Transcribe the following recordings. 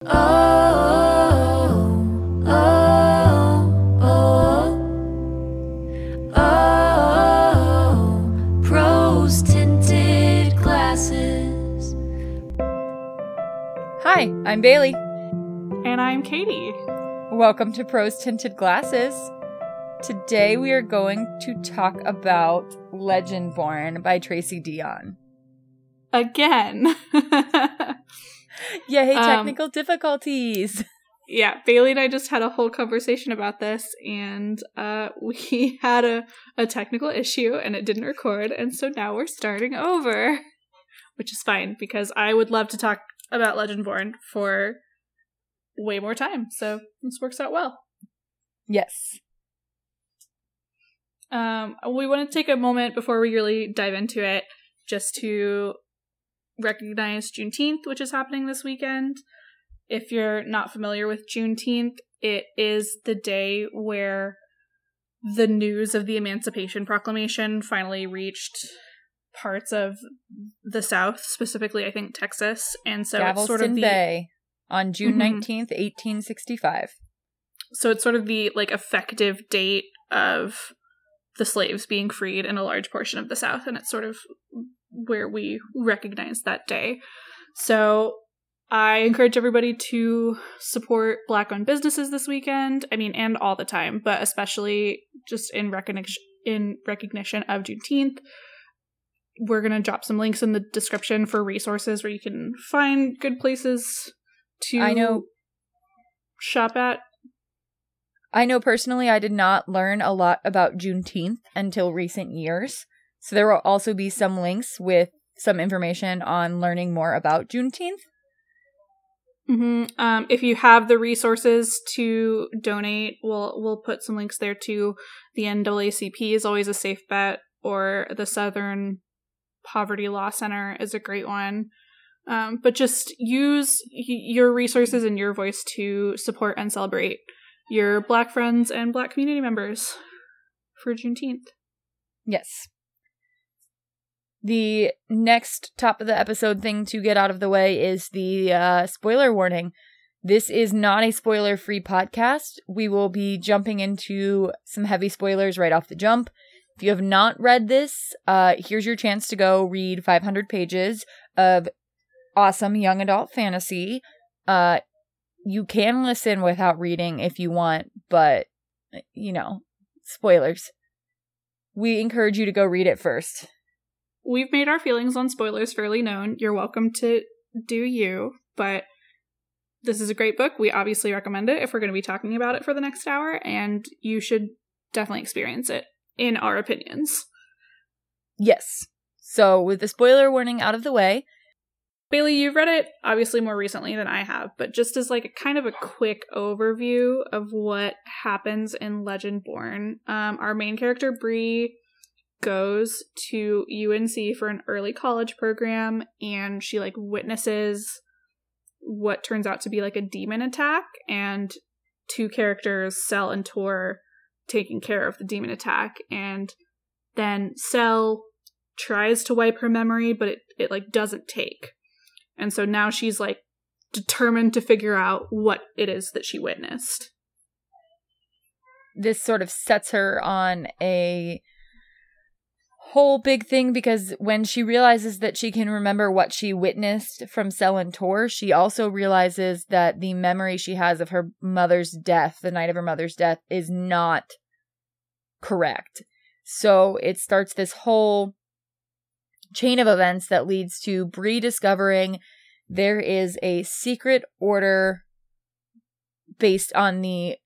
Oh, oh, oh, oh, prose tinted glasses. Hi, I'm Bailey. And I'm Katie. Welcome to Prose Tinted Glasses. Today we are going to talk about Legendborn by Tracy Deonn. Again. Yay, Um, technical difficulties. yeah, Bailey and I just had a whole conversation about this, and uh, we had a, a technical issue and it didn't record, and so now we're starting over. Which is fine because I would love to talk about Legendborn for way more time, so this works out well. Yes. Um, we want to take a moment before we really dive into it just to recognize Juneteenth, which is happening this weekend. If you're not familiar with Juneteenth, it is the day where the news of the Emancipation Proclamation finally reached parts of the South, specifically, I think Texas. And so it's sort of the Bay on June Mhm. 19th, 1865. so it's sort of the like effective date of the slaves being freed in a large portion of the south and it's sort of where we recognize that day. So i encourage everybody to support black owned businesses this weekend i mean and all the time but especially just in recognition in recognition of juneteenth. We're going to drop some links in the description for resources where you can find good places to I know shop at. I know personally I did not learn a lot about Juneteenth until recent years. So there will also be some links with some information on learning more about Juneteenth. hmm Um, if you have the resources to donate, we'll we'll put some links there too. The NAACP is always a safe bet, or the Southern Poverty Law Center is a great one. Um, but just use y- your resources and your voice to support and celebrate your Black friends and Black community members for Juneteenth. Yes. The next top of the episode thing to get out of the way is the uh, spoiler warning. This is not a spoiler free podcast. We will be jumping into some heavy spoilers right off the jump. If you have not read this, uh, here's your chance to go read 500 pages of awesome young adult fantasy. Uh, you can listen without reading if you want, but, you know, spoilers. We encourage you to go read it first. We've made our feelings on spoilers fairly known. You're welcome to do you, but this is a great book. We obviously recommend it if we're going to be talking about it for the next hour, and you should definitely experience it, in our opinions. Yes. So, with the spoiler warning out of the way, Bailey, you've read it obviously more recently than I have, but just as like a kind of a quick overview of what happens in Legendborn, um, our main character Bree goes to UNC for an early college program, and she like witnesses what turns out to be like a demon attack, and two characters, Sel and Tor, taking care of the demon attack, and then Sel tries to wipe her memory, but it, it like doesn't take. And so now she's like determined to figure out what it is that she witnessed. this sort of sets her on a whole big thing because when she realizes that she can remember what she witnessed from and Tor, she also realizes that the memory she has of her mother's death, the night of her mother's death, is not correct. So it starts this whole chain of events that leads to Bree discovering there is a secret order based on the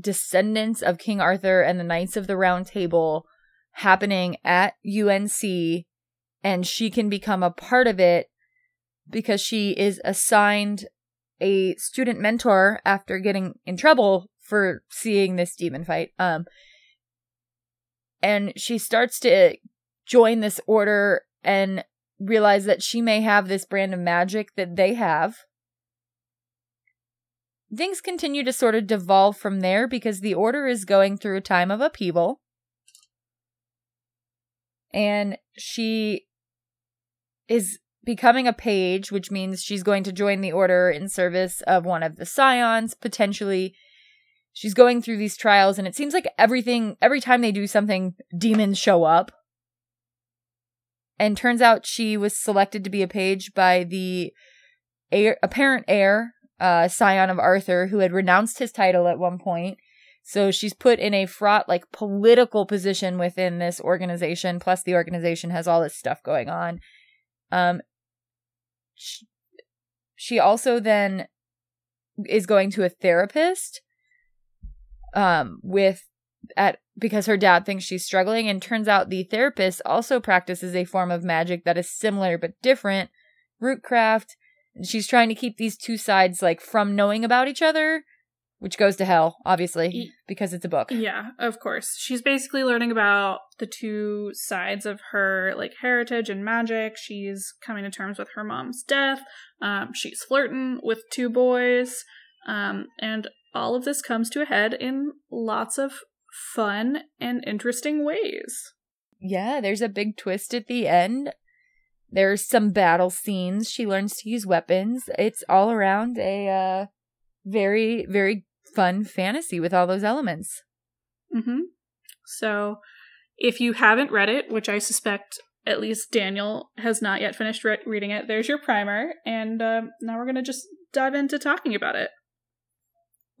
descendants of King Arthur and the Knights of the Round Table happening at UNC, and she can become a part of it because she is assigned a student mentor after getting in trouble for seeing this demon fight. Um, and she starts to join this order and realize that she may have this brand of magic that they have things continue to sort of devolve from there because the order is going through a time of upheaval. And she is becoming a page, which means she's going to join the order in service of one of the scions, potentially. She's going through these trials, and it seems like everything, every time they do something, demons show up. And turns out she was selected to be a page by the heir, apparent heir, uh, scion of Arthur, who had renounced his title at one point. So she's put in a fraught, like, political position within this organization. Plus, the organization has all this stuff going on. Um, she, she also then is going to a therapist um with at because her dad thinks she's struggling and turns out the therapist also practices a form of magic that is similar but different rootcraft she's trying to keep these two sides like from knowing about each other which goes to hell obviously because it's a book Yeah, of course. She's basically learning about the two sides of her like heritage and magic. She's coming to terms with her mom's death. Um, she's flirting with two boys, um, and all of this comes to a head in lots of fun and interesting ways. yeah there's a big twist at the end there's some battle scenes she learns to use weapons it's all around a uh very very fun fantasy with all those elements Mm-hmm. So, if you haven't read it, which I suspect at least Daniel has not yet finished re- reading it, there's your primer, and um, now we're gonna just dive into talking about it.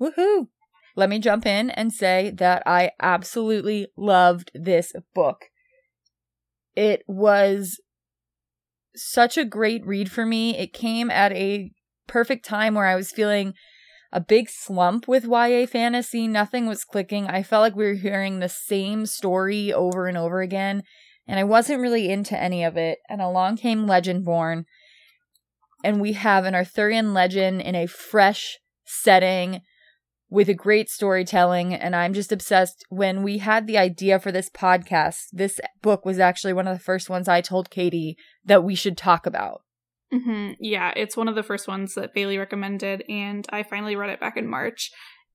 Woohoo! Let me jump in and say that I absolutely loved this book. It was such a great read for me. It came at a perfect time where I was feeling a big slump with YA fantasy. Nothing was clicking. I felt like we were hearing the same story over and over again, and I wasn't really into any of it. And along came Legendborn, and we have an Arthurian legend in a fresh setting with a great storytelling and I'm just obsessed. When we had the idea for this podcast, this book was actually one of the first ones I told Katie that we should talk about. Mm-hmm. Yeah, it's one of the first ones that Bailey recommended, and I finally read it back in March,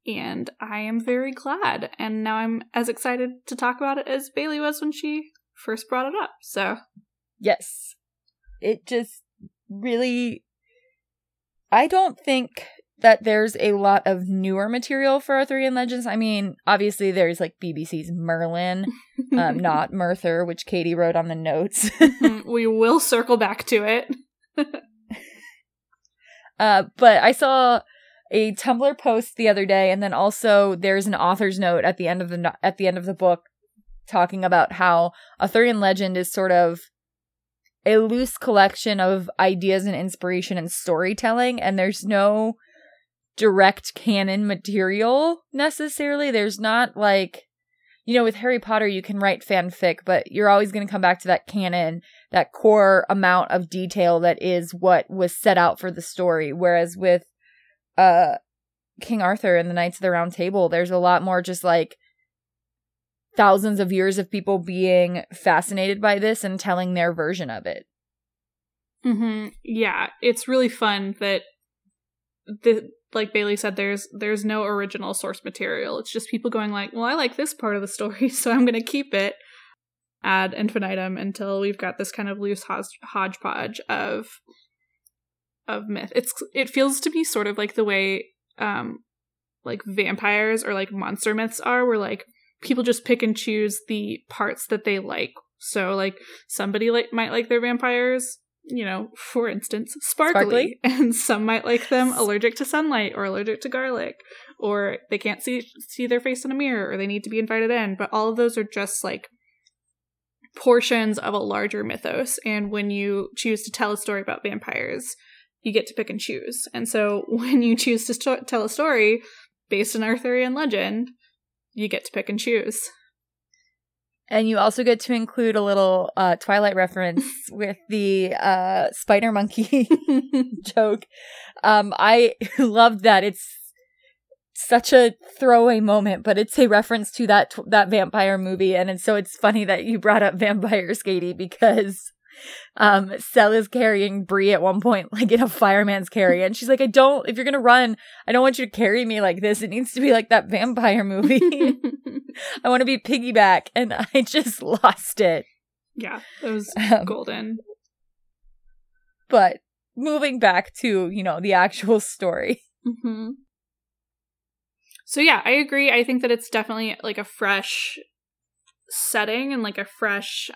and I am very glad. And now I'm as excited to talk about it as Bailey was when she first brought it up. So, Yes. It just really I don't think that there's a lot of newer material for Arthurian legends. I mean, obviously there's like BBC's Merlin, um, not Merthur, which Katie wrote on the notes. Mm, we will circle back to it. Uh, but I saw a Tumblr post the other day, and then also there's an author's note at the end of the no- at the end of the book talking about how Arthurian legend is sort of a loose collection of ideas and inspiration and storytelling, and there's no direct canon material necessarily. There's not like you know, with Harry Potter, you can write fanfic, but you're always going to come back to that canon, that core amount of detail that is what was set out for the story. Whereas with uh King Arthur and the Knights of the Round Table, there's a lot more just like thousands of years of people being fascinated by this and telling their version of it. Mm-hmm. Yeah, it's really fun that the like Bailey said, there's there's no original source material. It's just people going like, well, I like this part of the story, so I'm gonna keep it ad infinitum until we've got this kind of loose hodgepodge of of myth. It's it feels to me sort of like the way um like vampires or like monster myths are, where like people just pick and choose the parts that they like. So like somebody like might like their vampires you know, for instance, sparkly, Sparkly? and some might like them allergic to sunlight or allergic to garlic, or they can't see see their face in a mirror, or they need to be invited in. But all of those are just like portions of a larger mythos. And when you choose to tell a story about vampires, you get to pick and choose. And so when you choose to tell a story based on Arthurian legend, you get to pick and choose. And you also get to include a little uh, Twilight reference with the uh, spider monkey joke. Um, I loved that. It's such a throwaway moment, but it's a reference to that that vampire movie, and it's, so it's funny that you brought up vampires, Katie, because um Sel is carrying Bree at one point, like in a fireman's carry, and she's like, "I don't. If you're gonna run, I don't want you to carry me like this. It needs to be like that vampire movie. I want to be piggyback." And I just lost it. yeah, it was Um, golden. But moving back to, you know, the actual story. hmm So yeah, I agree. I think that it's definitely like a fresh setting and like a fresh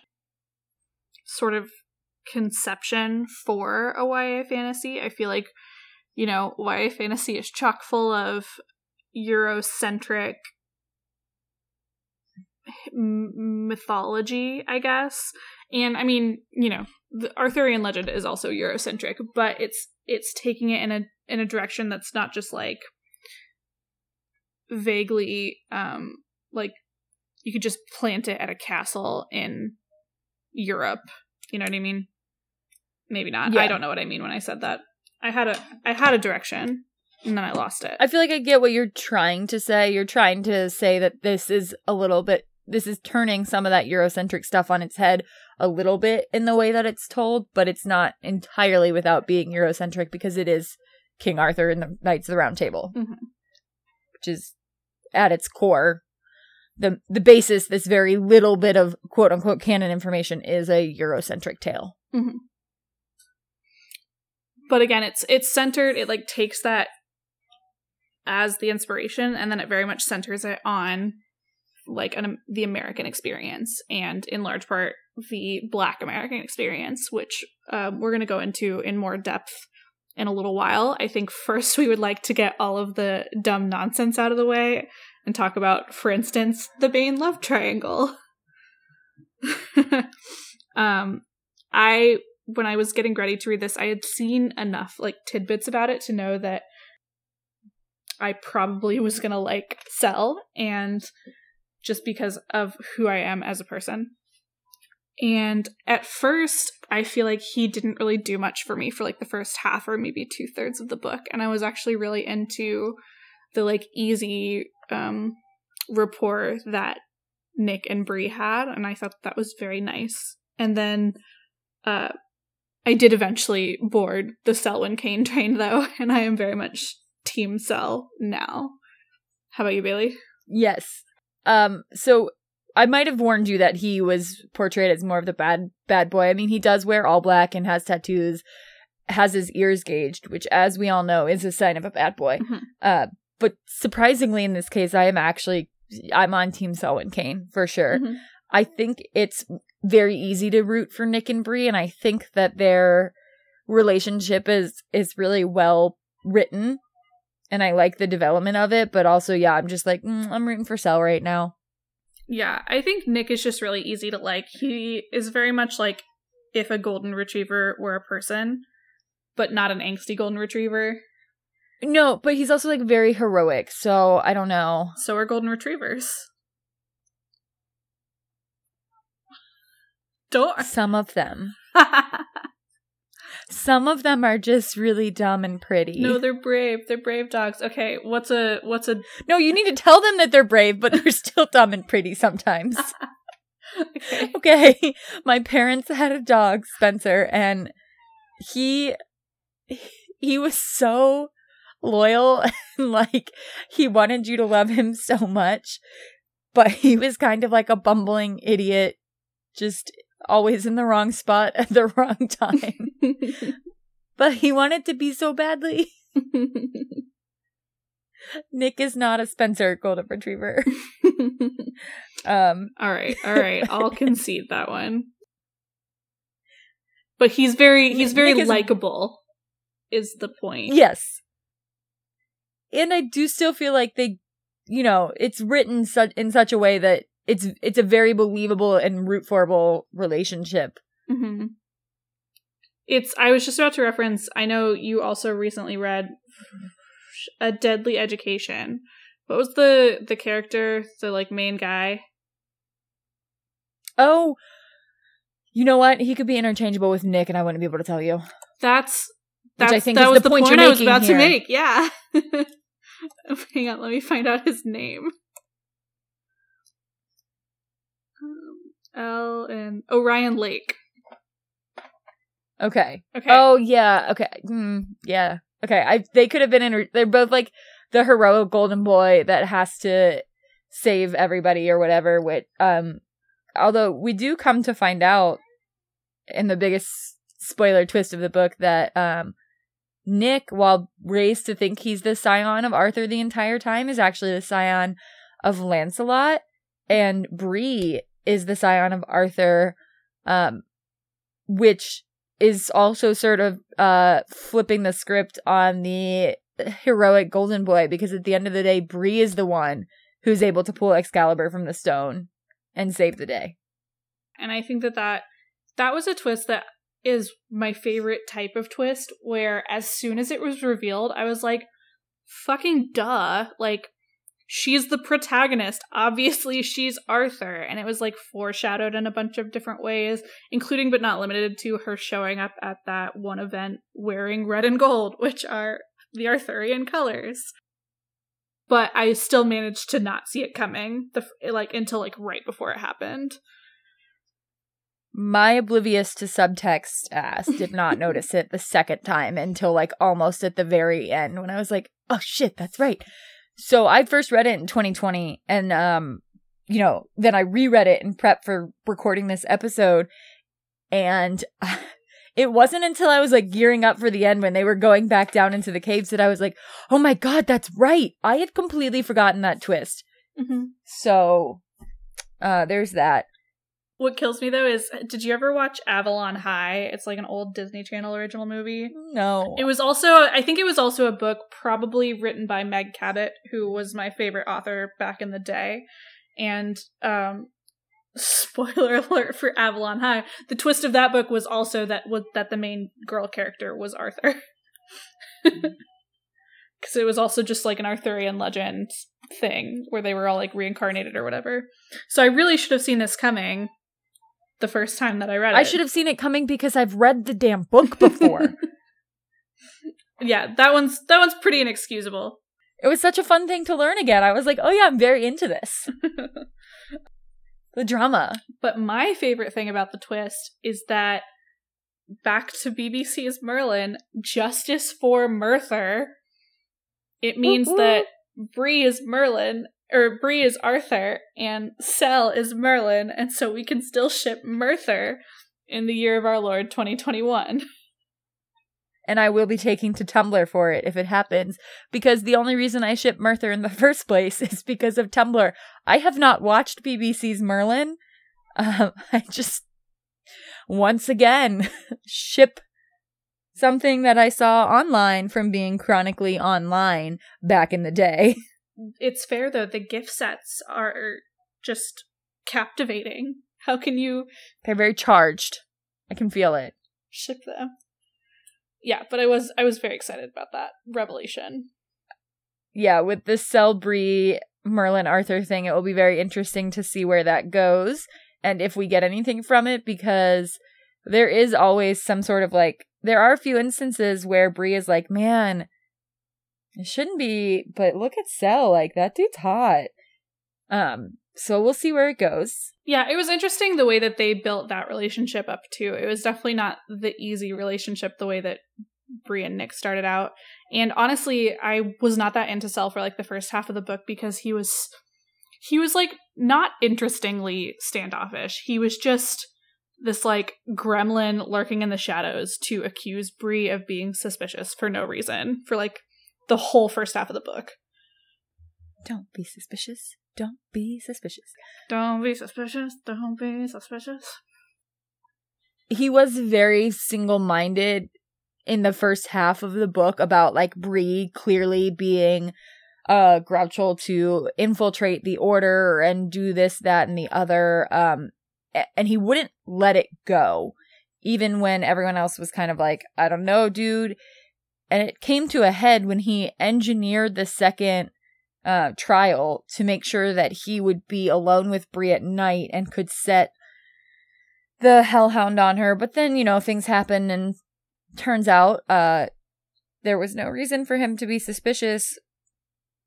sort of conception for a YA fantasy. I feel like, you know, YA fantasy is chock full of Eurocentric mythology, I guess. And I mean, you know, the Arthurian legend is also Eurocentric, but it's it's taking it in a in a direction that's not just like vaguely um like you could just plant it at a castle in Europe. You know what I mean? Maybe not. Yeah. I don't know what I mean when I said that. I had a I had a direction and then I lost it. I feel like I get what you're trying to say. You're trying to say that this is a little bit this is turning some of that Eurocentric stuff on its head a little bit in the way that it's told, but it's not entirely without being Eurocentric because it is King Arthur and the Knights of the Round Table, Mhm. which is at its core the the basis. This very little bit of quote unquote canon information is a Eurocentric tale. but again it's it's centered it like takes that as the inspiration and then it very much centers it on like an, the american experience and in large part the black american experience which um, we're going to go into in more depth in a little while. I think first we would like to get all of the dumb nonsense out of the way and talk about for instance the bane love triangle. Um i when I was getting ready to read this, I had seen enough like tidbits about it to know that I probably was gonna like Sel and just because of who I am as a person. And at first, I feel like he didn't really do much for me for like the first half or maybe two thirds of the book. And I was actually really into the like easy um rapport that Nick and Bree had, and I thought that was very nice. And then uh I did eventually board the Selwyn Kane train though, and I am very much team Sel now. How about you, Bailey? Yes. Um so I might have warned you that he was portrayed as more of the bad bad boy. I mean, he does wear all black and has tattoos, has his ears gauged, which as we all know is a sign of a bad boy. Mhm. Uh but surprisingly in this case I am actually I'm on team Selwyn Kane for sure. Mhm. I think it's very easy to root for Nick and Bree, and I think that their relationship is is really well written, and I like the development of it. But also, yeah, I'm just like mm, I'm rooting for Sel right now. Yeah, I think Nick is just really easy to like. He is very much like if a golden retriever were a person, but not an angsty golden retriever. No, but he's also like very heroic, so I don't know. So are golden retrievers. Don't. Some of them, some of them are just really dumb and pretty. no, they're brave. They're brave dogs. Okay, what's a what's a no, you need to tell them that they're brave, but they're still dumb and pretty sometimes. okay. okay my parents had a dog spencer and he he was so loyal and like he wanted you to love him so much but he was kind of like a bumbling idiot just always in the wrong spot at the wrong time but he wanted to be so badly nick is not a spencer golden retriever um all right, all right. I'll concede that one. But he's very he's very Nick is- likable. Is the point? Yes. And I do still feel like they, you know, it's written such in such a way that it's it's a very believable and root forable relationship. hmm It's. I was just about to reference. I know you also recently read a Deadly Education. What was the the character, the like main guy? Oh, you know what? He could be interchangeable with Nick, and I wouldn't be able to tell you. That's Which that's I think that was the the point point, I was about here. to make. Yeah. Hang on, let me find out his name. Um, L and Orion Lake. Okay. Okay. Oh yeah. Okay. Mm, yeah. Okay. I they could have been in. They're both like the heroic golden boy that has to save everybody or whatever. With um, although we do come to find out in the biggest spoiler twist of the book that um Nick, while raised to think he's the scion of Arthur the entire time, is actually the scion of Lancelot, and Bree is the scion of Arthur, um, which is also sort of uh flipping the script on the heroic golden boy because at the end of the day, Bree is the one who's able to pull Excalibur from the stone and save the day. And I think that that that was a twist that is my favorite type of twist where as soon as it was revealed, I was like, fucking duh. Like, she's the protagonist. Obviously, she's Arthur. And it was like foreshadowed in a bunch of different ways, including but not limited to her showing up at that one event wearing red and gold, which are the Arthurian colors. But I still managed to not see it coming, the like until like right before it happened. My oblivious to subtext ass did not notice it the second time until like almost at the very end when I was like, oh shit, that's right. So I first read it in 2020 and um you know, then I reread it in prep for recording this episode and it wasn't until I was like gearing up for the end when they were going back down into the caves that I was like, "Oh my god, that's right. I had completely forgotten that twist." Mm-hmm. So uh there's that. What kills me though is did you ever watch Avalon High? It's like an old Disney Channel original movie. No. It was also I think it was also a book probably written by Meg Cabot, who was my favorite author back in the day. And um spoiler alert for Avalon High, the twist of that book was also that was that the main girl character was Arthur. Cuz it was also just like an Arthurian legend thing where they were all like reincarnated or whatever. So I really should have seen this coming the first time that I read it. I should have seen it coming because I've read the damn book before. yeah, that one's that one's pretty inexcusable. it was such a fun thing to learn again. I was like, "Oh yeah, I'm very into this." the drama. But my favorite thing about the twist is that back to BBC's Merlin, justice for Merthur. It means woo. that Bree is Merlin, or Bree is Arthur, and Sel is Merlin, and so we can still ship Merthur in the year of our Lord 2021. and I will be taking to Tumblr for it if it happens. Because the only reason I ship Merthur in the first place is because of Tumblr. I have not watched BBC's Merlin. Um, I just once again ship something that I saw online from being chronically online back in the day. It's fair though, the gifsets are just captivating. How can you They're very charged. I can feel it. ship them? Yeah, but I was I was very excited about that revelation. yeah, with the Selbree Merlin Arthur thing, it will be very interesting to see where that goes and if we get anything from it because there is always some sort of like there are a few instances where Bree is like, man, it shouldn't be, but look at Sel, like that dude's hot. Um, so we'll see where it goes. Yeah, it was interesting the way that they built that relationship up too. It was definitely not the easy relationship the way that Bree and Nick started out. And honestly, I was not that into Sel for like the first half of the book because he was he was like not interestingly standoffish. He was just this like gremlin lurking in the shadows to accuse Bree of being suspicious for no reason for like the whole first half of the book. Don't be suspicious. Don't be suspicious. Don't be suspicious. Don't be suspicious. he was very single-minded in the first half of the book about like Bree clearly being uh Goruchel to infiltrate the order and do this, that, and the other. Um and he wouldn't let it go, even when everyone else was kind of like, I don't know, dude. And it came to a head when he engineered the second uh trial to make sure that he would be alone with Bree at night and could set the hellhound on her. But then you know things happen and turns out uh there was no reason for him to be suspicious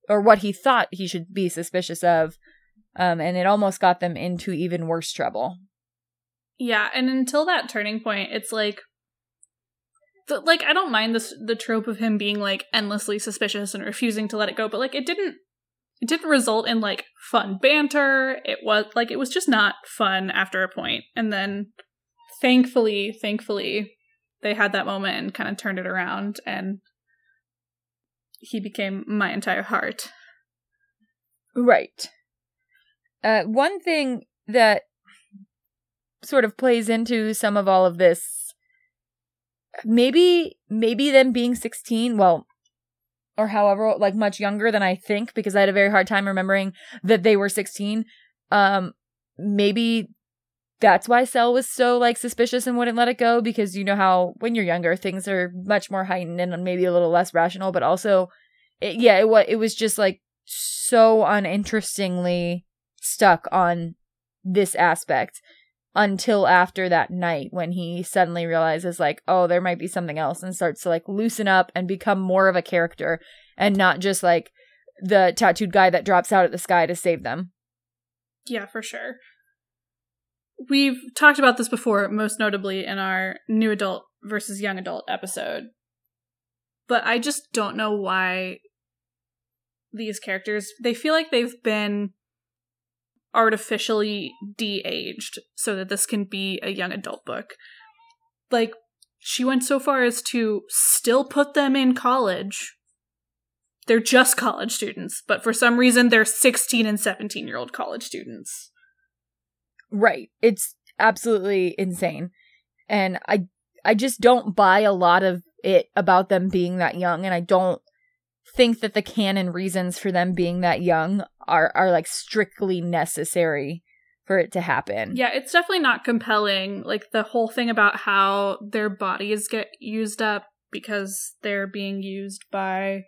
or what he thought he should be suspicious of um and it almost got them into even worse trouble. Yeah, and until that turning point, it's like, the, like I don't mind this the trope of him being like endlessly suspicious and refusing to let it go, but like it didn't, it didn't result in like fun banter. It was like it was just not fun after a point. and then thankfully, thankfully, they had that moment and kind of turned it around and he became my entire heart. Right. Uh, one thing that sort of plays into some of all of this, maybe, maybe them being 16, well, or however, like much younger than I think, because I had a very hard time remembering that they were 16. Um, maybe that's why Sel was so like suspicious and wouldn't let it go because you know how when you're younger things are much more heightened and maybe a little less rational, but also, it, yeah, it was it was just like so uninterestingly stuck on this aspect until after that night when he suddenly realizes like oh there might be something else and starts to like loosen up and become more of a character and not just like the tattooed guy that drops out of the sky to save them Yeah, for sure. We've talked about this before, most notably in our new adult versus young adult episode. But I just don't know why these characters, they feel like they've been artificially de-aged so that this can be a young adult book. Like she went so far as to still put them in college. They're just college students, but for some reason they're 16 and 17 year old college students. Right. It's absolutely insane. And I I just don't buy a lot of it about them being that young and I don't think that the canon reasons for them being that young are are like strictly necessary for it to happen. Yeah, it's definitely not compelling. Like the whole thing about how their bodies get used up because they're being used by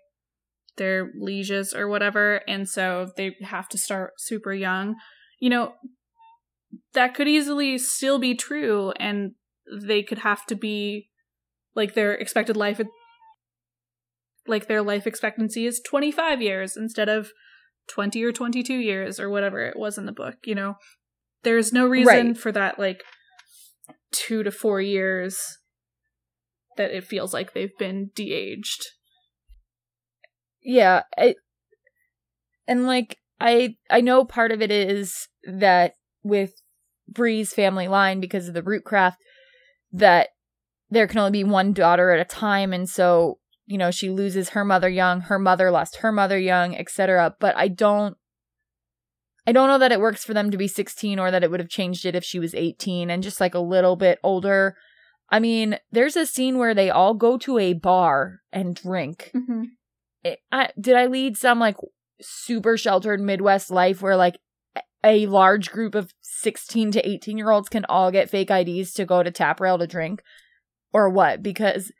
their lieges or whatever, and so they have to start super young. You know, that could easily still be true, and they could have to be like their expected life, like their life expectancy is 25 years instead of 20 or 22 years or whatever it was in the book, you know? There's no reason Right. for that, like, two to four years that it feels like they've been de aged. yeah it, and like i i know part of it is that with bree's family line because of the root craft that there can only be one daughter at a time and so you know she loses her mother young her mother lost her mother young etc but i don't i don't know that it works for them to be 16 or that it would have changed it if she was 18 and just like a little bit older i mean there's a scene where they all go to a bar and drink Mm-hmm. it, I, did I lead some like super sheltered Midwest life where like a- large group of 16 to 18 year olds can all get fake IDs to go to Tap Rail to drink or what? Because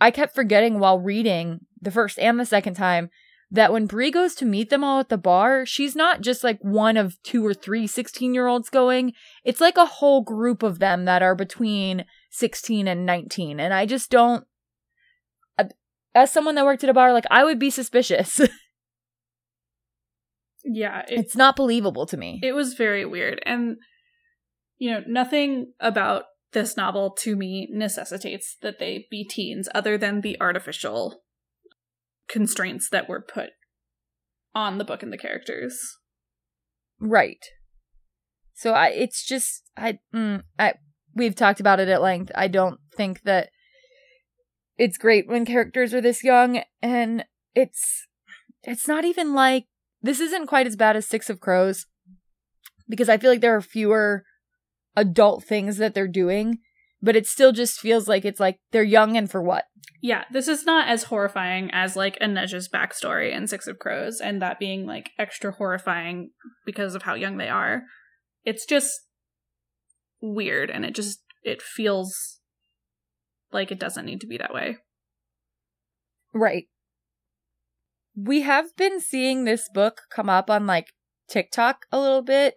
I kept forgetting while reading the first and the second time that when Bree goes to meet them all at the bar, she's not just like one of two or three 16 year olds going. It's like a whole group of them that are between 16 and 19. And I just don't as someone that worked at a bar, like I would be suspicious. Yeah, it, it's not believable to me. it was very weird. And, you know, nothing about this novel to me necessitates that they be teens other than the artificial constraints that were put on the book and the characters. right. So I, it's just I, mm, I, we've talked about it at length. I don't think that it's great when characters are this young, and it's, it's not even like this isn't quite as bad as Six of Crows, because I feel like there are fewer adult things that they're doing, but it still just feels like it's like they're young and for what? Yeah, this is not as horrifying as like Inej's backstory in Six of Crows, and that being like extra horrifying because of how young they are. It's just weird, and it just it feels like it doesn't need to be that way. Right. We have been seeing this book come up on like TikTok a little bit.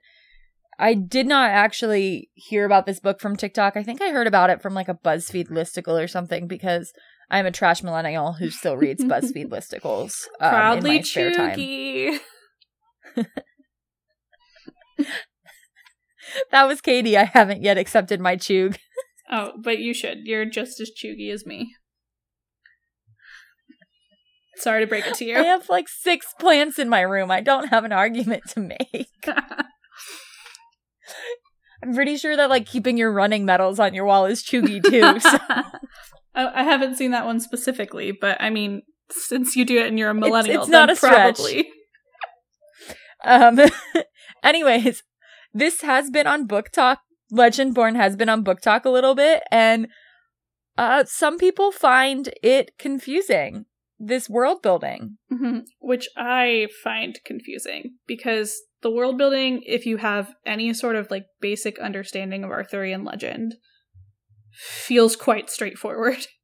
I did not actually hear about this book from TikTok. I think I heard about it from like a BuzzFeed listicle or something because I'm a trash millennial who still reads BuzzFeed listicles um, Proudly in my spare time. cheugy. That was Katie. I haven't yet accepted my chug. Oh, but you should. You're just as cheugy as me. Sorry to break it to you. I have like six plants in my room. I don't have an argument to make. I'm pretty sure that like keeping your running medals on your wall is cheugy too. So. I, I haven't seen that one specifically, but I mean, since you do it and you're a millennial, it's not then a stretch. probably. Um, anyways, this has been on BookTok. Legend Born has been on BookTok a little bit, and uh, some people find it confusing. This world building. Mhm. Which I find confusing because the world building, if you have any sort of like basic understanding of Arthurian legend, feels quite straightforward.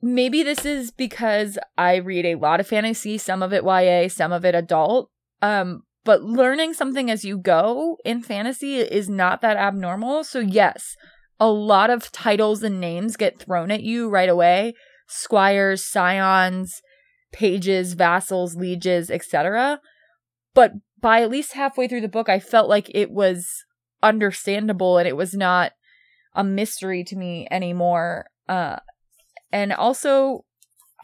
Maybe this is because I read a lot of fantasy, some of it YA, some of it adult. Um, but learning something as you go in fantasy is not that abnormal. So yes, a lot of titles and names get thrown at you right away. Squires, scions, pages, vassals, lieges, etc. But by at least halfway through the book, I felt like it was understandable and it was not a mystery to me anymore. Uh, and also,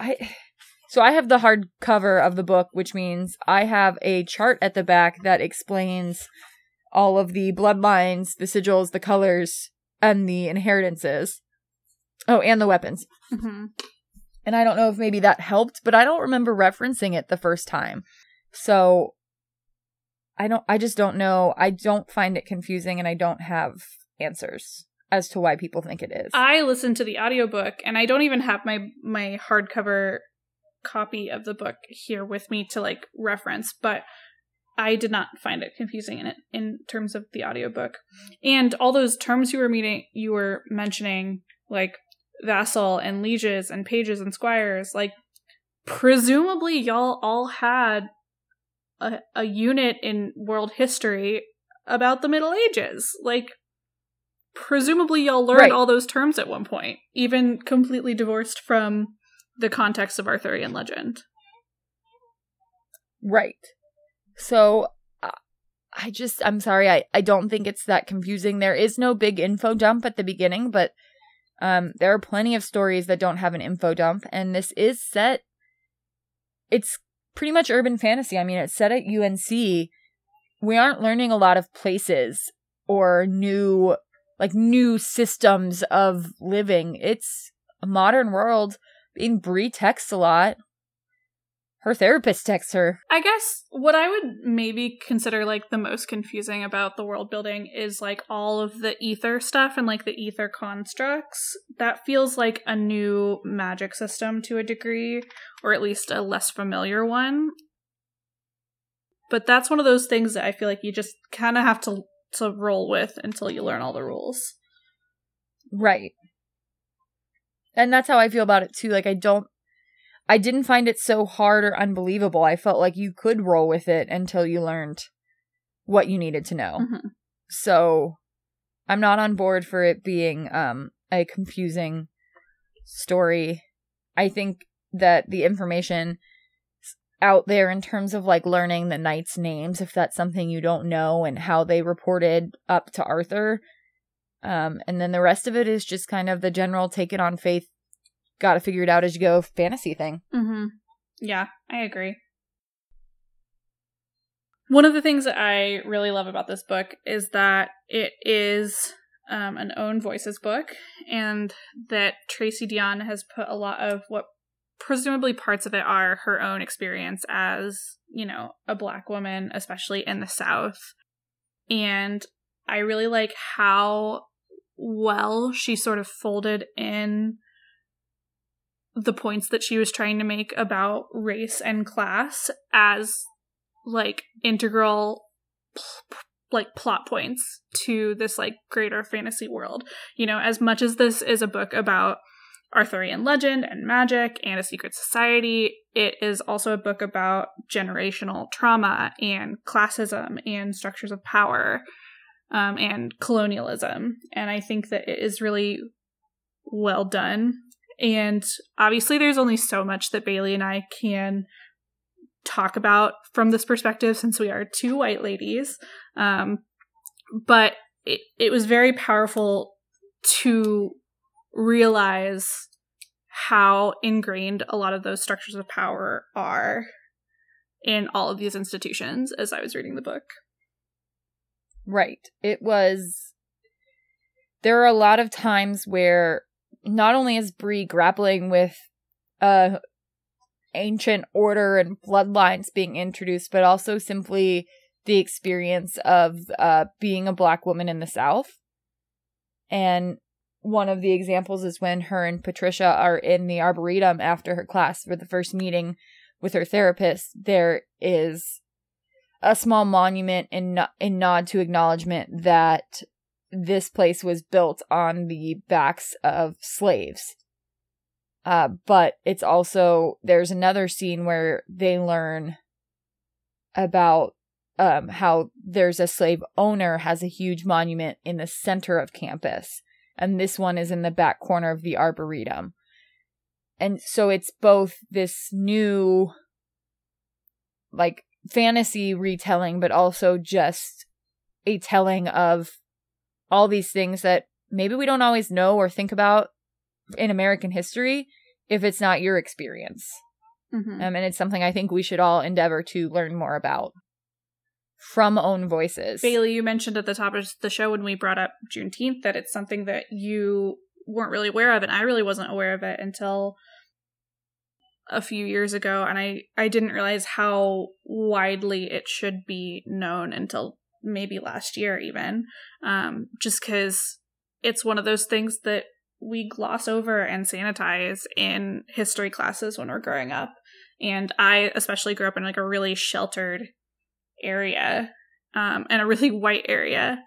I so I have the hardcover of the book, which means I have a chart at the back that explains all of the bloodlines, the sigils, the colors, and the inheritances. Oh, and the weapons. Mm-hmm. And I don't know if maybe that helped, but I don't remember referencing it the first time. So I don't I just don't know. I don't find it confusing and I don't have answers as to why people think it is. I listened to the audiobook and I don't even have my my hardcover copy of the book here with me to like reference, but I did not find it confusing in it in terms of the audiobook. And all those terms you were meeting you were mentioning, like vassal and lieges and pages and squires, like presumably y'all all had a, a unit in world history about the Middle Ages. Like presumably y'all learned Right. all those terms at one point, even completely divorced from the context of Arthurian legend. Right. So uh, I just I'm sorry I I don't think it's that confusing. There is no big info dump at the beginning, but um there are plenty of stories that don't have an info dump and this is set it's pretty much urban fantasy. I mean, it's set at UNC. We aren't learning a lot of places or new like new systems of living. It's a modern world. Being Bree texts a lot. Her therapist texts her. I guess what I would maybe consider like the most confusing about the world building is like all of the ether stuff and like the ether constructs. That feels like a new magic system to a degree, or at least a less familiar one. But that's one of those things that I feel like you just kind of have to to roll with until you learn all the rules. Right. And that's how I feel about it too. Like I don't I didn't find it so hard or unbelievable. I felt like you could roll with it until you learned what you needed to know. Mhm. So I'm not on board for it being um a confusing story. I think that the information out there in terms of like learning the knights' names, if that's something you don't know, and how they reported up to Arthur. Um, and then the rest of it is just kind of the general take it on faith, gotta figure it out as you go fantasy thing. Mm-hmm. Yeah, I agree. One of the things that I really love about this book is that it is um, an own voices book, and that Tracy Deonn has put a lot of what presumably parts of it are her own experience as, you know, a black woman, especially in the South. And I really like how well she sort of folded in the points that she was trying to make about race and class as like integral like plot points to this like greater fantasy world. You know, as much as this is a book about Arthurian legend and magic and a secret society, it is also a book about generational trauma and classism and structures of power um, and colonialism. And I think that it is really well done. And obviously, there's only so much that Bailey and I can talk about from this perspective since we are two white ladies. Um, but it, it was very powerful to realize how ingrained a lot of those structures of power are in all of these institutions as I was reading the book. Right. It was. There are a lot of times where not only is Bree grappling with uh ancient order and bloodlines being introduced, but also simply the experience of uh being a black woman in the South. And one of the examples is when her and Patricia are in the arboretum after her class for the first meeting with her therapist. There is a small monument in in nod to acknowledgement that this place was built on the backs of slaves. Uh, but it's also there's another scene where they learn about um, how there's a slave owner has a huge monument in the center of campus, and this one is in the back corner of the arboretum. And so it's both this new, like fantasy retelling, but also just a telling of all these things that maybe we don't always know or think about in American history if it's not your experience. Mhm. Um, and it's something I think we should all endeavor to learn more about from own voices. Bailey, you mentioned at the top of the show when we brought up Juneteenth that it's something that you weren't really aware of, and I really wasn't aware of it until a few years ago, and I I didn't realize how widely it should be known until maybe last year, even. Um, just because it's one of those things that we gloss over and sanitize in history classes when we're growing up. And I especially grew up in like a really sheltered area um, and a really white area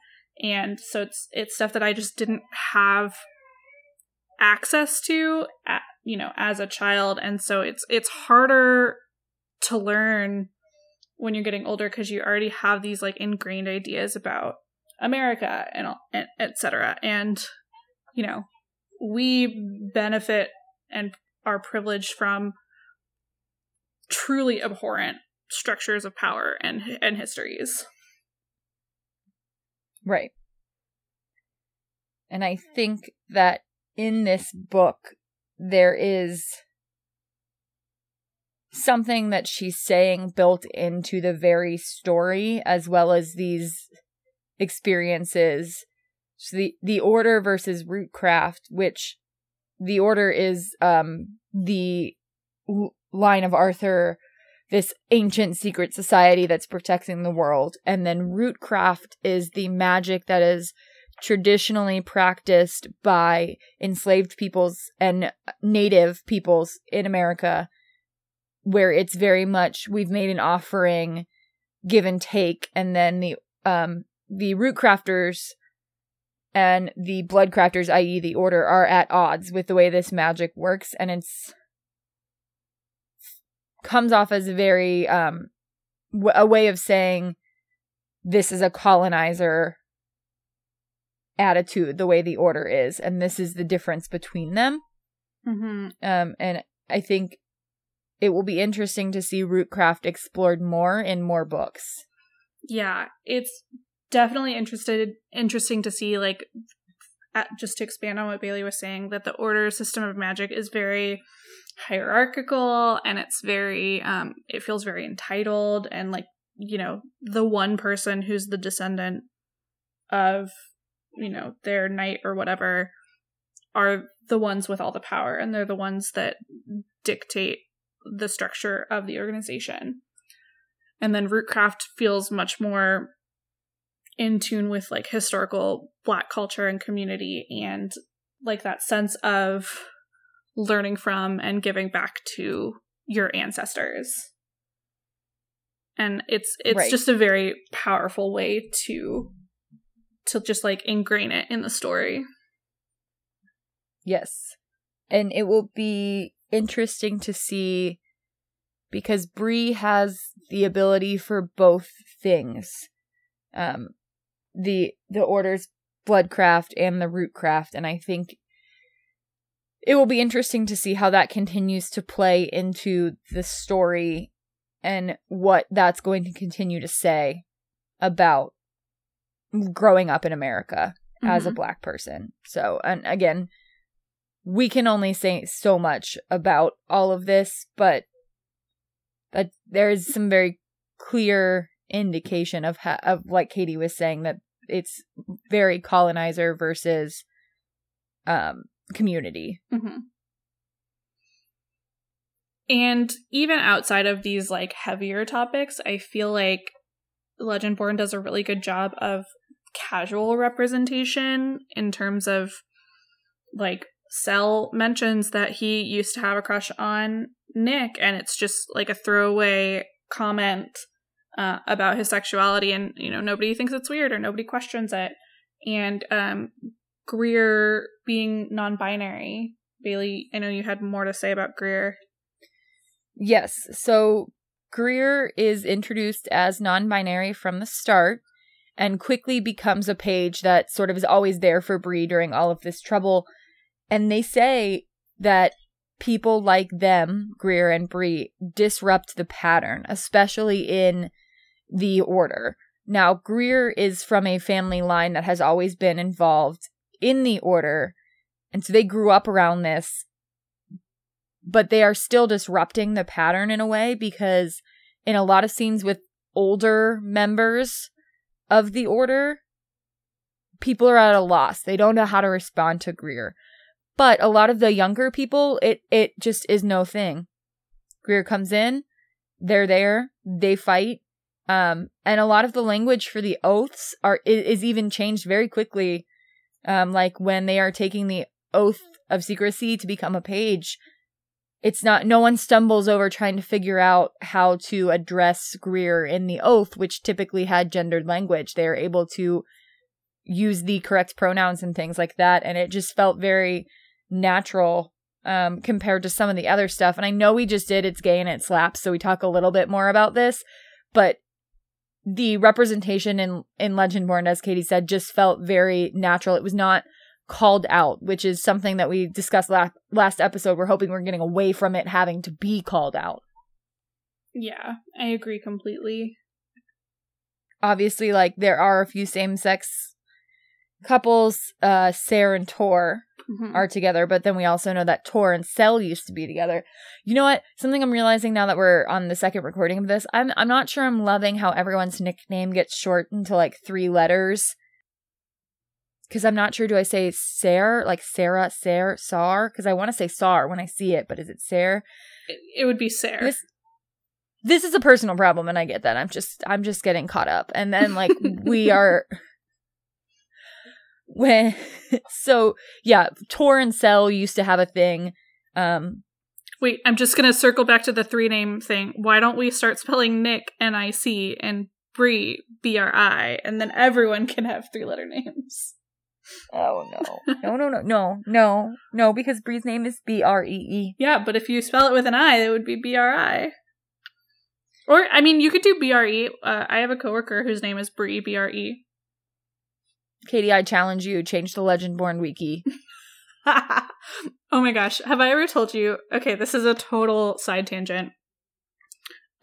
and so it's it's stuff that i just didn't have access to at, you know as a child and so it's it's harder to learn when you're getting older because you already have these like ingrained ideas about america and, and etc and you know we benefit and are privileged from truly abhorrent structures of power and and histories. Right. And I think that in this book, there is something that she's saying built into the very story, as well as these experiences. So the, the order versus rootcraft, which the order is um, the l- line of Arthur this ancient secret society that's protecting the world. And then rootcraft is the magic that is traditionally practiced by enslaved peoples and native peoples in America, where it's very much we've made an offering, give and take, and then the um the rootcrafters and the blood crafters, i.e., the order, are at odds with the way this magic works, and it's comes off as a very um w- a way of saying this is a colonizer attitude the way the order is and this is the difference between them Mm-hmm. um and i think it will be interesting to see rootcraft explored more in more books. Yeah, it's definitely interested interesting to see like at, just to expand on what Bailey was saying that the order system of magic is very hierarchical and it's very um it feels very entitled and like you know the one person who's the descendant of you know their knight or whatever are the ones with all the power and they're the ones that dictate the structure of the organization and then rootcraft feels much more in tune with like historical black culture and community and like that sense of learning from and giving back to your ancestors and it's it's Right. just a very powerful way to to just like ingrain it in the story Yes. And it will be interesting to see because Bree has the ability for both things. Um the the order's bloodcraft and the rootcraft and I think it will be interesting to see how that continues to play into the story and what that's going to continue to say about growing up in America as a Mhm. black person. So, and again, we can only say so much about all of this, but that there is some very clear indication of ha- of like Katie was saying that it's very colonizer versus um community. hmm And even outside of these like heavier topics, I feel like Legendborn does a really good job of casual representation in terms of like Sel mentions that he used to have a crush on Nick, and it's just like a throwaway comment uh, about his sexuality, and you know nobody thinks it's weird or nobody questions it. And um, Greer being non-binary, Bailey, I know you had more to say about Greer. Yes. So Greer is introduced as non binary from the start and quickly becomes a page that sort of is always there for Bree during all of this trouble. And they say that people like them, Greer and Bree, disrupt the pattern, especially in the order. Now, Greer is from a family line that has always been involved in the order. And so they grew up around this but they are still disrupting the pattern in a way because in a lot of scenes with older members of the order, people are at a loss. They don't know how to respond to Greer. But a lot of the younger people, it it just is no thing. Greer comes in, they're there, they fight. Um, and a lot of the language for the oaths are is, is even changed very quickly. Um, like when they are taking the oath of secrecy to become a page, it's not no one stumbles over trying to figure out how to address Greer in the oath, which typically had gendered language. They are able to use the correct pronouns and things like that, and it just felt very natural um, compared to some of the other stuff. And I know we just did it's gay and it slaps, so we talk a little bit more about this, but the representation in in Legendborn, as Katie said, just felt very natural. It was not called out, which is something that we discussed last last episode. We're hoping we're getting away from it having to be called out. Yeah, I agree completely. Obviously, like there are a few same sex couples, uh Sarah and Tor Mhm. are together, but then we also know that Tor and Sel used to be together. You know what? Something I'm realizing now that we're on the second recording of this, I'm I'm not sure I'm loving how everyone's nickname gets shortened to like three letters. Cause I'm not sure. Do I say Sarah, like Sarah, Sarah, Sar? Because I want to say Sar when I see it, but is it Sarah? It, it would be Sarah. This this is a personal problem, and I get that. I'm just I'm just getting caught up, and then like we are when so yeah, Tor and Sel used to have a thing. Um, Wait, I'm just gonna circle back to the three name thing. Why don't we start spelling Nick N I C and Bree B R I, and then everyone can have three letter names. oh no, no, no, no, no, no, no, because Bree's name is B R E E. Yeah, but if you spell it with an I, it would be B R I. Or I mean, you could do B R E. Uh, I have a coworker whose name is Bree B R E. Katie, I challenge you. Change the Legendborn wiki. oh my gosh, have I ever told you? Okay, this is a total side tangent.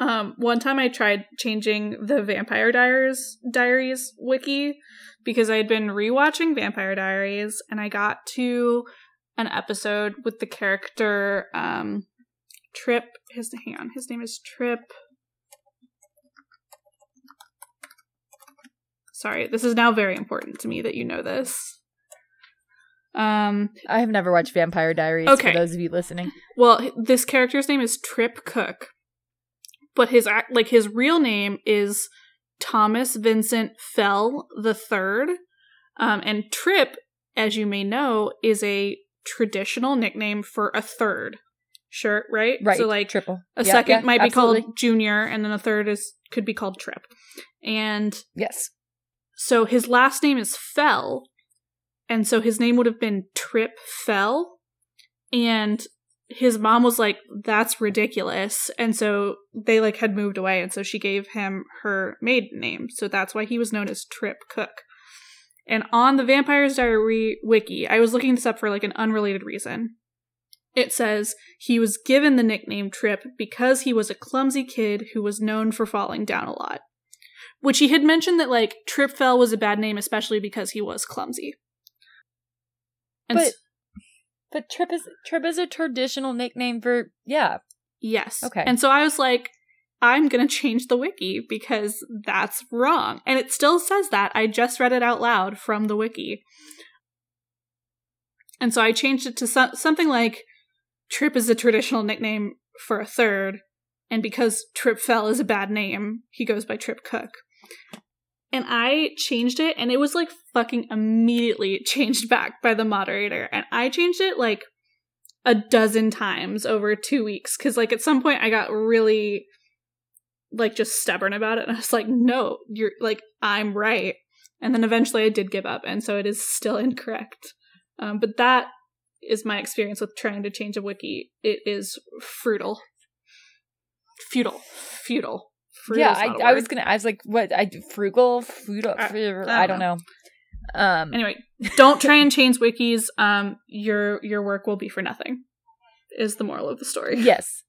Um, one time I tried changing the Vampire Diaries Diaries wiki because I had been rewatching Vampire Diaries and I got to an episode with the character um Trip his hang on, his name is Trip. Sorry, this is now very important to me that you know this. Um I have never watched Vampire Diaries. Okay. For those of you listening, well, this character's name is Trip Cook, but his like his real name is Thomas Vincent Fell the Third, um, and Trip, as you may know, is a traditional nickname for a third. Sure, right? right? So like triple. a Yeah, second yeah, might be absolutely. called Junior, and then a third is could be called Trip, and yes. So his last name is Fell, and so his name would have been Trip Fell, and his mom was like, "That's ridiculous," and so they like had moved away, and so she gave him her maiden name, so that's why he was known as Trip Cook. And on the Vampire's Diary wiki, I was looking this up for like an unrelated reason. It says he was given the nickname Trip because he was a clumsy kid who was known for falling down a lot which he had mentioned that like Trip Fell was a bad name, especially because he was clumsy. And But s- but Trip is Trip is a traditional nickname for yeah. yes, Okay. And so I was like, I'm going to change the wiki because that's wrong. And it still says that. I just read it out loud from the wiki. And so I changed it to so- something like Trip is a traditional nickname for a third. And because Trip Fell is a bad name, he goes by Trip Cook. And I changed it, and it was like fucking immediately changed back by the moderator. And I changed it like a dozen times over two weeks because, like, at some point I got really like just stubborn about it and I was like, no, you're like, I'm right. And then eventually I did give up, and so it is still incorrect. Um, but that is my experience with trying to change a wiki. It is frugal. Futile. Futile. Frugal yeah, I, I, I was gonna. I was like, what? I frugal, frugal. I- frugal I I don't don't know. Um, Anyway, don't try and change wikis. Um, your your work will be for nothing. Is the moral of the story? yes.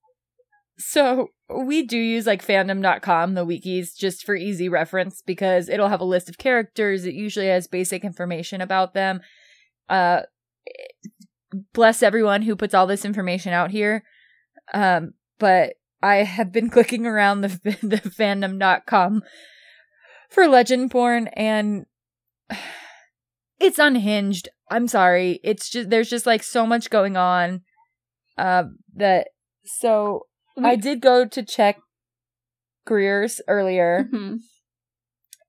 So we do use like fandom.com, the wikis, just for easy reference because it'll have a list of characters. It usually has basic information about them. Uh, bless everyone who puts all this information out here. Um, but I have been clicking around the the fandom.com for Legendborn and it's unhinged. I'm sorry. It's just there's just like so much going on uh that so I did go to check Greer's earlier Mhm.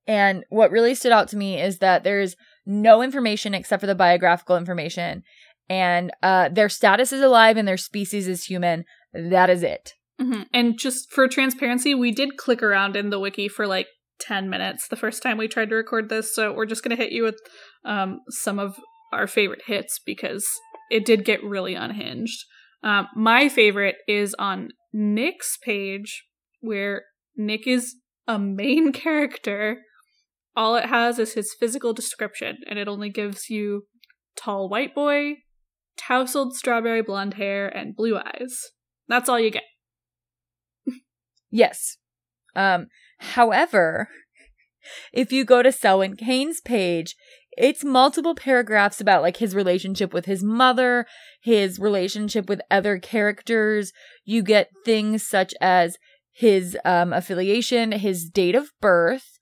and what really stood out to me is that there's no information except for the biographical information and uh their status is alive and their species is human. That is it. Mhm. And just for transparency, we did click around in the wiki for like 10 minutes the first time we tried to record this. So we're just going to hit you with um, some of our favorite hits because it did get really unhinged. Um, my favorite is on Nick's page where Nick is a main character. All it has is his physical description, and it only gives you tall white boy, tousled strawberry blonde hair, and blue eyes. That's all you get. Yes. Um, however, if you go to Selwyn Kane's page, it's multiple paragraphs about like his relationship with his mother, his relationship with other characters. You get things such as his um, affiliation, his date of birth,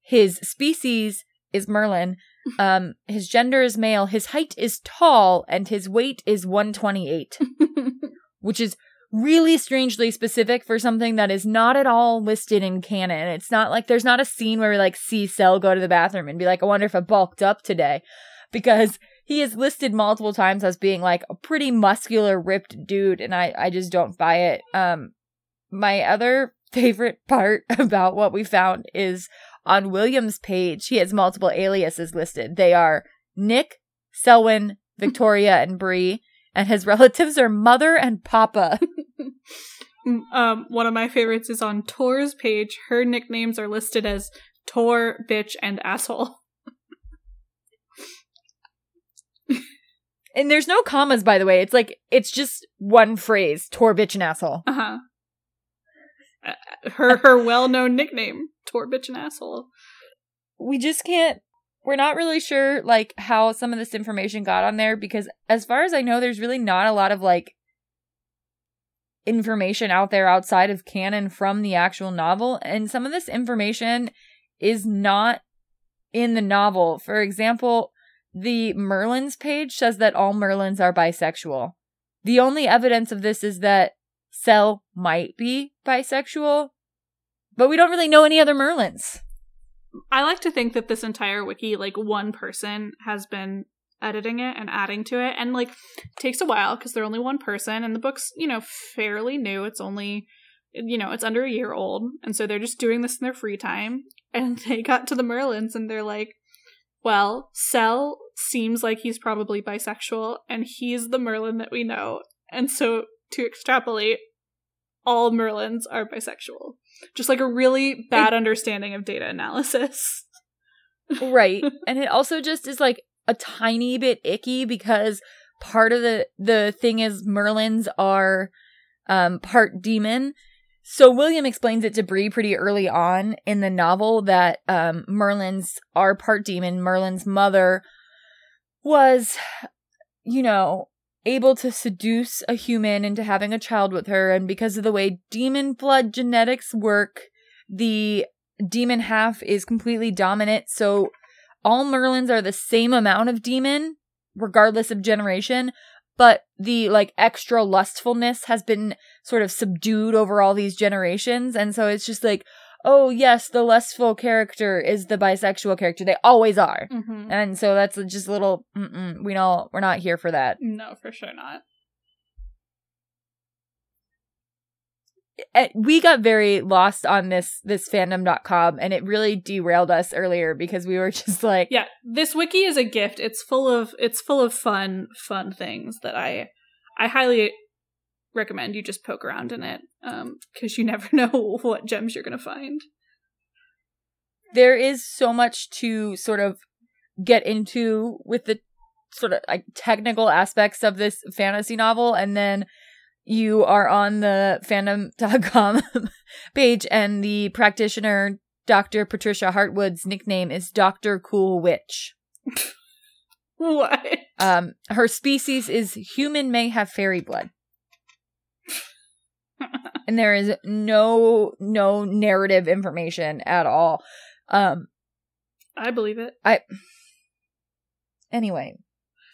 his species is Merlin, um, his gender is male, his height is tall, and his weight is 128 which is really strangely specific for something that is not at all listed in canon. It's not like there's not a scene where we like see Sel go to the bathroom and be like, I wonder if I bulked up today. Because he is listed multiple times as being like a pretty muscular, ripped dude, and I, I just don't buy it. Um my other favorite part about what we found is on William's page, he has multiple aliases listed. They are Nick, Selwyn, Victoria, and Bree and his relatives are mother and papa. um, one of my favorites is on Tor's page. Her nicknames are listed as Tor, bitch, and asshole. and there's no commas, by the way. It's like it's just one phrase: Tor, bitch, and asshole. Uh huh. Her her well known nickname, Tor, bitch, and asshole. We just can't. We're not really sure like how some of this information got on there because, as far as I know, there's really not a lot of like information out there outside of canon from the actual novel, and some of this information is not in the novel. For example, the Merlins page says that all Merlins are bisexual. The only evidence of this is that Sel might be bisexual, but we don't really know any other Merlins. I like to think that this entire wiki, like one person has been editing it and adding to it, and like takes a while because they're only one person, and the book's you know fairly new. It's only you know it's under a year old, and so they're just doing this in their free time. And they got to the Merlins, and they're like, "Well, Sel seems like he's probably bisexual, and he's the Merlin that we know." And so to extrapolate, all Merlins are bisexual. Just like a really bad understanding of data analysis. right. And it also just is like a tiny bit icky because part of the the thing is merlins are um part demon. So william explains it to Bree pretty early on in the novel that um merlins are part demon. Merlin's mother was you know able to seduce a human into having a child with her. And because of the way demon blood genetics work the demon half is completely dominant. So all merlins are the same amount of demon regardless of generation. But the like extra lustfulness has been sort of subdued over all these generations. And so it's just like oh yes the lustful character is the bisexual character they always are Mhm. and so that's just a little mm-mm, we don't we're not here for that No, for sure not. Eh, we got very lost on this this fandom.com and it really derailed us earlier because we were just like Yeah, this wiki is a gift. It's full of it's full of fun fun things that I I highly recommend you just poke around in it um cuz you never know what gems you're going to find. there is so much to sort of get into with the sort of like technical aspects of this fantasy novel and then you are on the fandom.com page and the practitioner Dr. Patricia Hartwood's nickname is Dr. Cool Witch. What? Um her species is human may have fairy blood. And there is no no narrative information at all. Um I believe it. I Anyway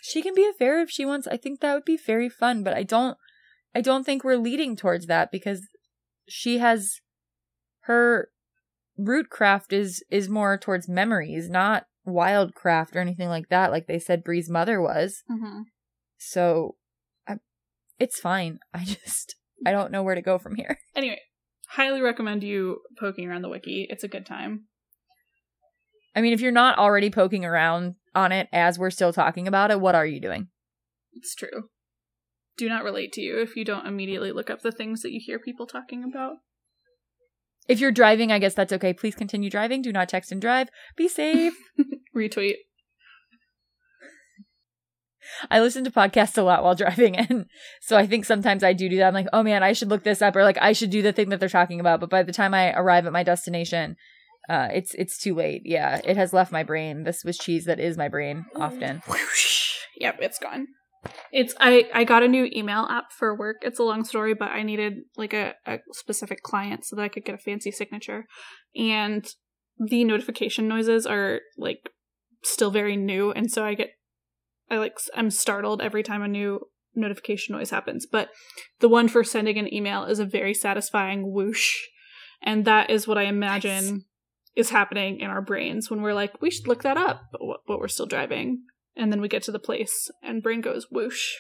she can be a fair if she wants i think that would be very fun but i don't i don't think we're leading towards that because she has her root craft is is more towards memories not wild craft or anything like that like they said bree's mother was Mhm. so it's fine i just i don't know where to go from here Anyway, highly recommend you poking around the wiki. It's a good time. i mean if you're not already poking around on it as we're still talking about it what are you doing It's true. Do not relate to you if you don't immediately look up the things that you hear people talking about. if you're driving i guess that's okay please continue driving do not text and drive be safe Retweet. I listen to podcasts a lot while driving, and so I think sometimes I do do that. I'm like, oh man, I should look this up, or like I should do the thing that they're talking about. But by the time I arrive at my destination, uh, it's it's too late. Yeah, it has left my brain. This was cheese that is my brain often. Whoosh. Yep, it's gone. It's I I got a new email app for work. It's a long story, but I needed like a, a specific client so that I could get a fancy signature. And the notification noises are like still very new and so I get I like I'm startled every time a new notification noise happens. But the one for sending an email is a very satisfying whoosh. And that is what I imagine is happening in our brains when we're like, we should look that up, but, w- but we're still driving. And then we get to the place and brain goes whoosh.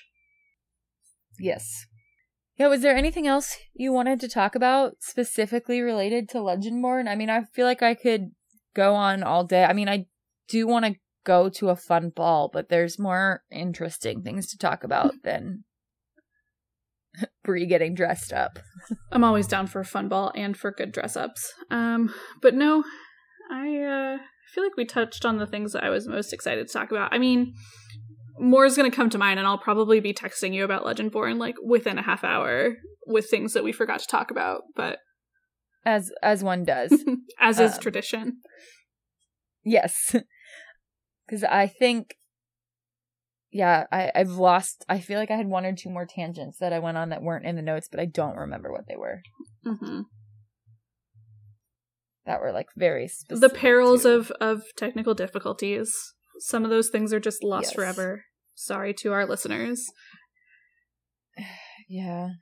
Yes. Yeah. Was there anything else you wanted to talk about specifically related to Legendborn? I mean, I feel like I could go on all day. I mean, I do want to go to a fun ball, but there's more interesting things to talk about than Bree getting dressed up. I'm always down for a fun ball and for good dress ups. Um, but no, I uh, feel like we touched on the things that I was most excited to talk about. I mean, more is going to come to mind, and I'll probably be texting you about Legendborn like within a half hour with things that we forgot to talk about. But As as one does. as is Um, tradition, Yes. Because I think, yeah, I, I've lost. I feel like I had one or two more tangents that I went on that weren't in the notes, but I don't remember what they were. hmm That were like very specific. the perils to- of of technical difficulties. Some of those things are just lost Yes. forever. Sorry to our listeners. Yeah.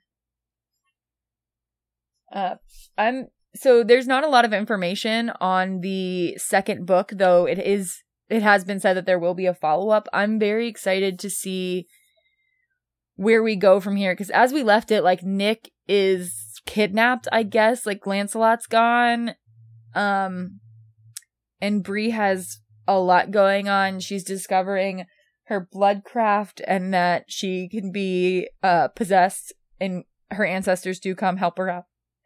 Uh, I'm so there's not a lot of information on the second book, though it is it has been said that there will be a follow up. I'm very excited to see where we go from here because as we left it, like Nick is kidnapped, I guess. Like Lancelot's gone, um, and Bree has a lot going on. She's discovering her bloodcraft and that she can be uh possessed and her ancestors do come help her out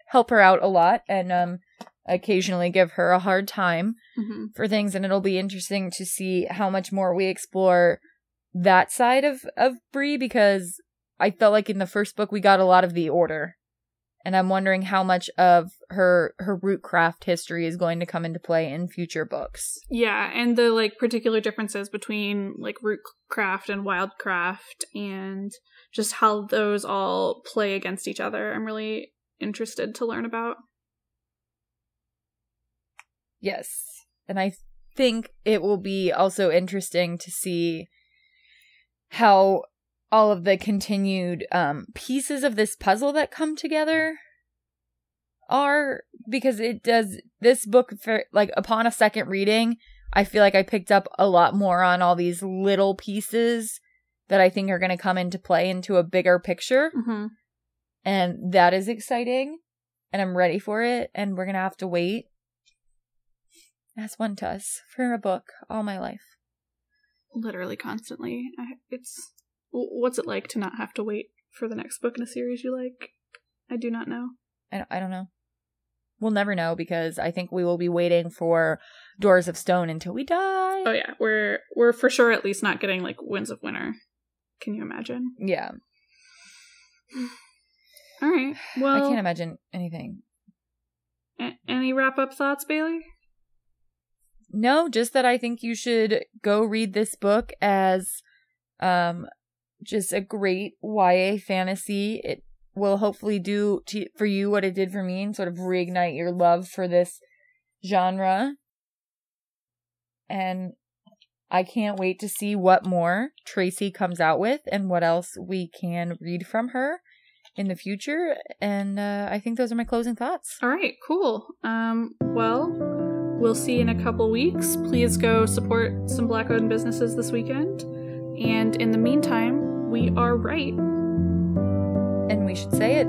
help her out a lot and um occasionally give her a hard time hmm for things and it'll be interesting to see how much more we explore that side of of Bree because I felt like in the first book we got a lot of the order and I'm wondering how much of her her rootcraft history is going to come into play in future books. Yeah, and the like particular differences between like rootcraft and wildcraft and just how those all play against each other. I'm really interested to learn about. Yes. And I think it will be also interesting to see how all of the continued um, pieces of this puzzle that come together are because it does this book for like upon a second reading i feel like i picked up a lot more on all these little pieces that i think are going to come into play into a bigger picture Mm-hmm. and that is exciting and i'm ready for it and we're going to have to wait that's one to us for a book all my life Literally constantly. It's what's it like to not have to wait for the next book in a series you like? I do not know. I don't, I don't know. We'll never know because I think we will be waiting for Doors of Stone until we die. Oh yeah, we're we're for sure at least not getting like Winds of Winter. Can you imagine? Yeah. All right. Well, I can't imagine anything. a- any wrap up thoughts, Bailey? No, just that I think you should go read this book as um just a great YA fantasy. It will hopefully do to, for you what it did for me and sort of reignite your love for this genre. And I can't wait to see what more Tracy comes out with and what else we can read from her in the future. And uh, I think those are my closing thoughts. All right, cool. Um, well, we'll see you in a couple weeks. Please go support some black owned businesses this weekend. And in the meantime, we are right. And we should say it.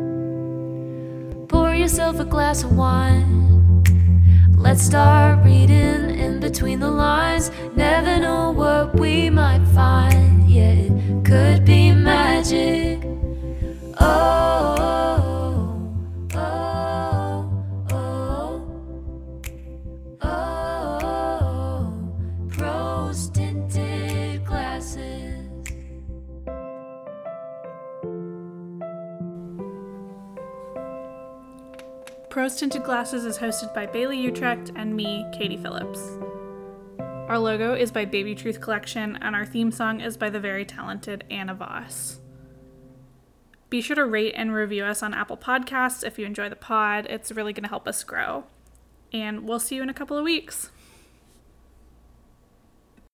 Pour yourself a glass of wine. Let's start reading in between the lines. Never know what we might find. Yeah, it could be magic. Oh, oh, Prose Tinted Glasses is hosted by Bailey Utrecht and me, Katie Phillips. Our logo is by Baby Truth Collection, and our theme song is by the very talented Anna Voss. Be sure to rate and review us on Apple Podcasts if you enjoy the pod. It's really going to help us grow. And we'll see you in a couple of weeks.